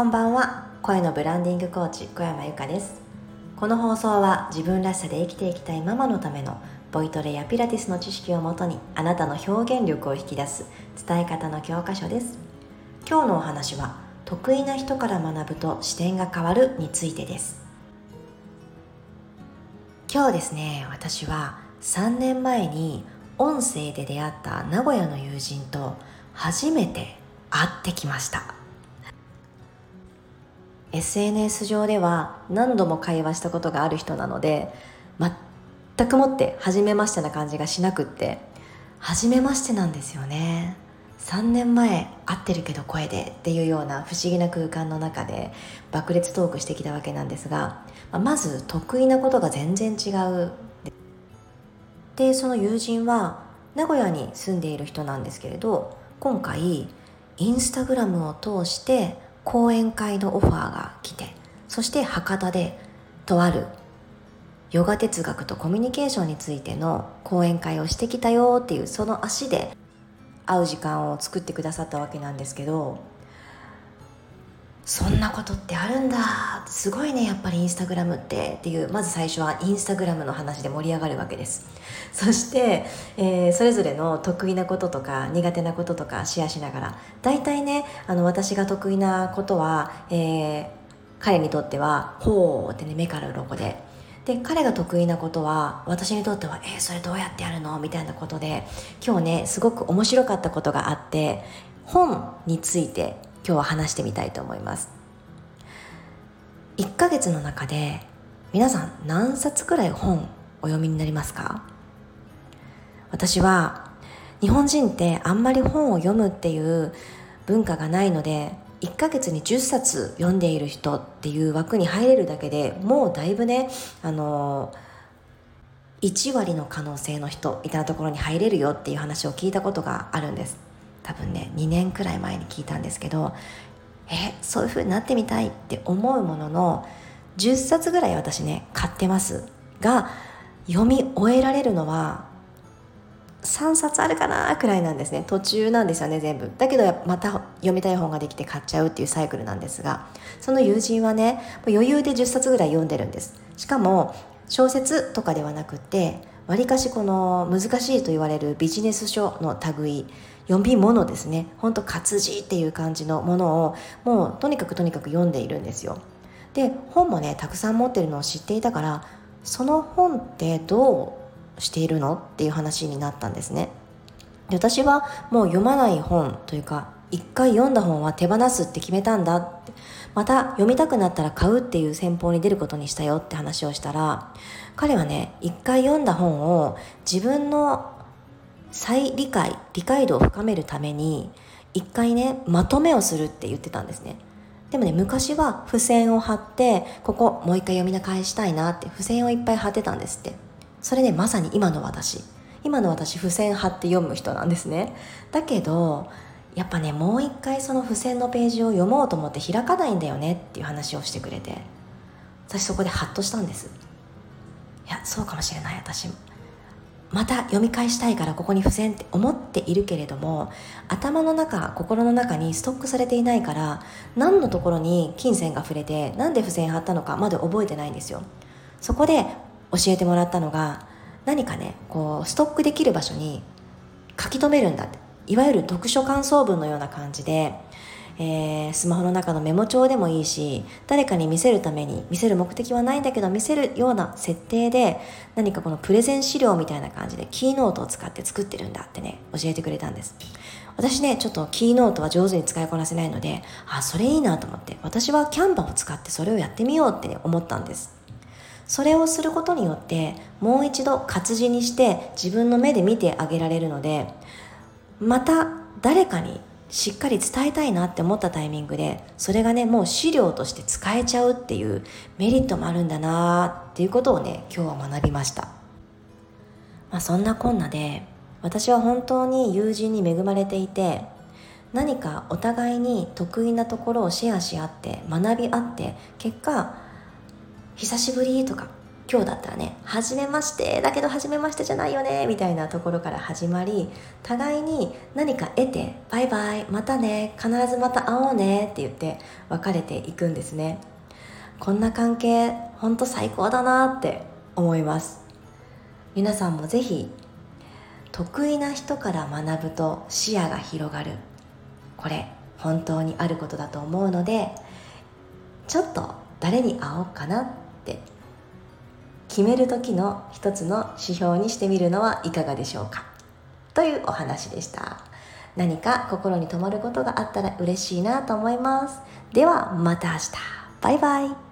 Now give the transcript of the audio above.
こんばんは。声のブランディングコーチ小山由かです。この放送は自分らしさで生きていきたいママのためのボイトレやピラティスの知識をもとにあなたの表現力を引き出す伝え方の教科書です。今日のお話は得意な人から学ぶと視点が変わるについてです。今日ですね私は3年前に音声で出会った名古屋の友人と初めて会ってきました。SNS 上では何度も会話したことがある人なので全くもって初めましてな感じがしなくって初めましてなんですよね。3年前会ってるけど声でっていうような不思議な空間の中で爆裂トークしてきたわけなんですがまず得意なことが全然違う。でその友人は名古屋に住んでいる人なんですけれど今回インスタグラムを通して講演会のオファーが来てそして博多でとあるヨガ哲学とコミュニケーションについての講演会をしてきたよっていうその足で会う時間を作ってくださったわけなんですけどそんなことってあるんだ。すごいねやっぱりインスタグラムってっていうまず最初はインスタグラムの話で盛り上がるわけです。そして、えー、それぞれの得意なこととか苦手なこととかシェアしながら。大体ねあの私が得意なことは、えー、彼にとっては「ほう」ってね目から鱗で。で彼が得意なことは私にとっては「えー、それどうやってやるの?」みたいなことで今日ねすごく面白かったことがあって本について今日は話してみたいと思います。1ヶ月の中で皆さん何冊くらい本お読みになりますか？私は日本人ってあんまり本を読むっていう文化がないので1ヶ月に10冊読んでいる人っていう枠に入れるだけでもうだいぶねあの1割の可能性の人みたいなところに入れるよっていう話を聞いたことがあるんです。多分ね2年くらい前に聞いたんですけどえそういう風になってみたいって思うものの10冊ぐらい私ね買ってますが読み終えられるのは3冊あるかなくらいなんですね。途中なんですよね全部。だけどまた読みたい本ができて買っちゃうっていうサイクルなんですがその友人はね余裕で10冊ぐらい読んでるんです。しかも小説とかではなくてわりかしこの難しいと言われるビジネス書の類読み物ですね。ほんと活字っていう感じのものをもうとにかくとにかく読んでいるんですよ。で本もねたくさん持ってるのを知っていたからその本ってどうしているのっていう話になったんですね。で私はもう読まない本というか一回読んだ本は手放すって決めたんだまた読みたくなったら買うっていう戦法に出ることにしたよって話をしたら彼はね一回読んだ本を自分の再理解理解度を深めるために一回ねまとめをするって言ってたんですね。でもね昔は付箋を貼ってここもう一回読み返したいなって付箋をいっぱい貼ってたんですって。それねまさに今の私。今の私付箋貼って読む人なんですね。だけどやっぱねもう一回その付箋のページを読もうと思って開かないんだよねっていう話をしてくれて私そこでハッとしたんです。いやそうかもしれない私。もまた読み返したいからここに付箋って思っているけれども頭の中心の中にストックされていないから何のところに金銭が触れて何で付箋貼ったのかまだ覚えてないんですよ。そこで教えてもらったのが何かねこうストックできる場所に書き留めるんだって。いわゆる読書感想文のような感じで、えー、スマホの中のメモ帳でもいいし誰かに見せるために見せる目的はないんだけど見せるような設定で何かこのプレゼン資料みたいな感じでキーノートを使って作ってるんだってね教えてくれたんです。私ねちょっとキーノートは上手に使いこなせないのであそれいいなと思って私はキャンバを使ってそれをやってみようって、ね、思ったんです。それをすることによってもう一度活字にして自分の目で見てあげられるのでまた誰かにしっかり伝えたいなって思ったタイミングでそれがねもう資料として使えちゃうっていうメリットもあるんだなっていうことをね今日は学びました、まあ、そんなこんなで私は本当に友人に恵まれていて何かお互いに得意なところをシェアし合って学び合って結果久しぶりとか今日だったらね「はじめましてだけどはじめましてじゃないよね」みたいなところから始まり互いに何か得て「バイバイまたね必ずまた会おうね」って言って別れていくんですね。こんな関係ほんと最高だなって思います。皆さんもぜひ得意な人から学ぶと視野が広がる。これ本当にあることだと思うのでちょっと誰に会おうかなって決める時の一つの指標にしてみるのはいかがでしょうか？というお話でした。何か心に留まることがあったら嬉しいなと思います。ではまた明日。バイバイ。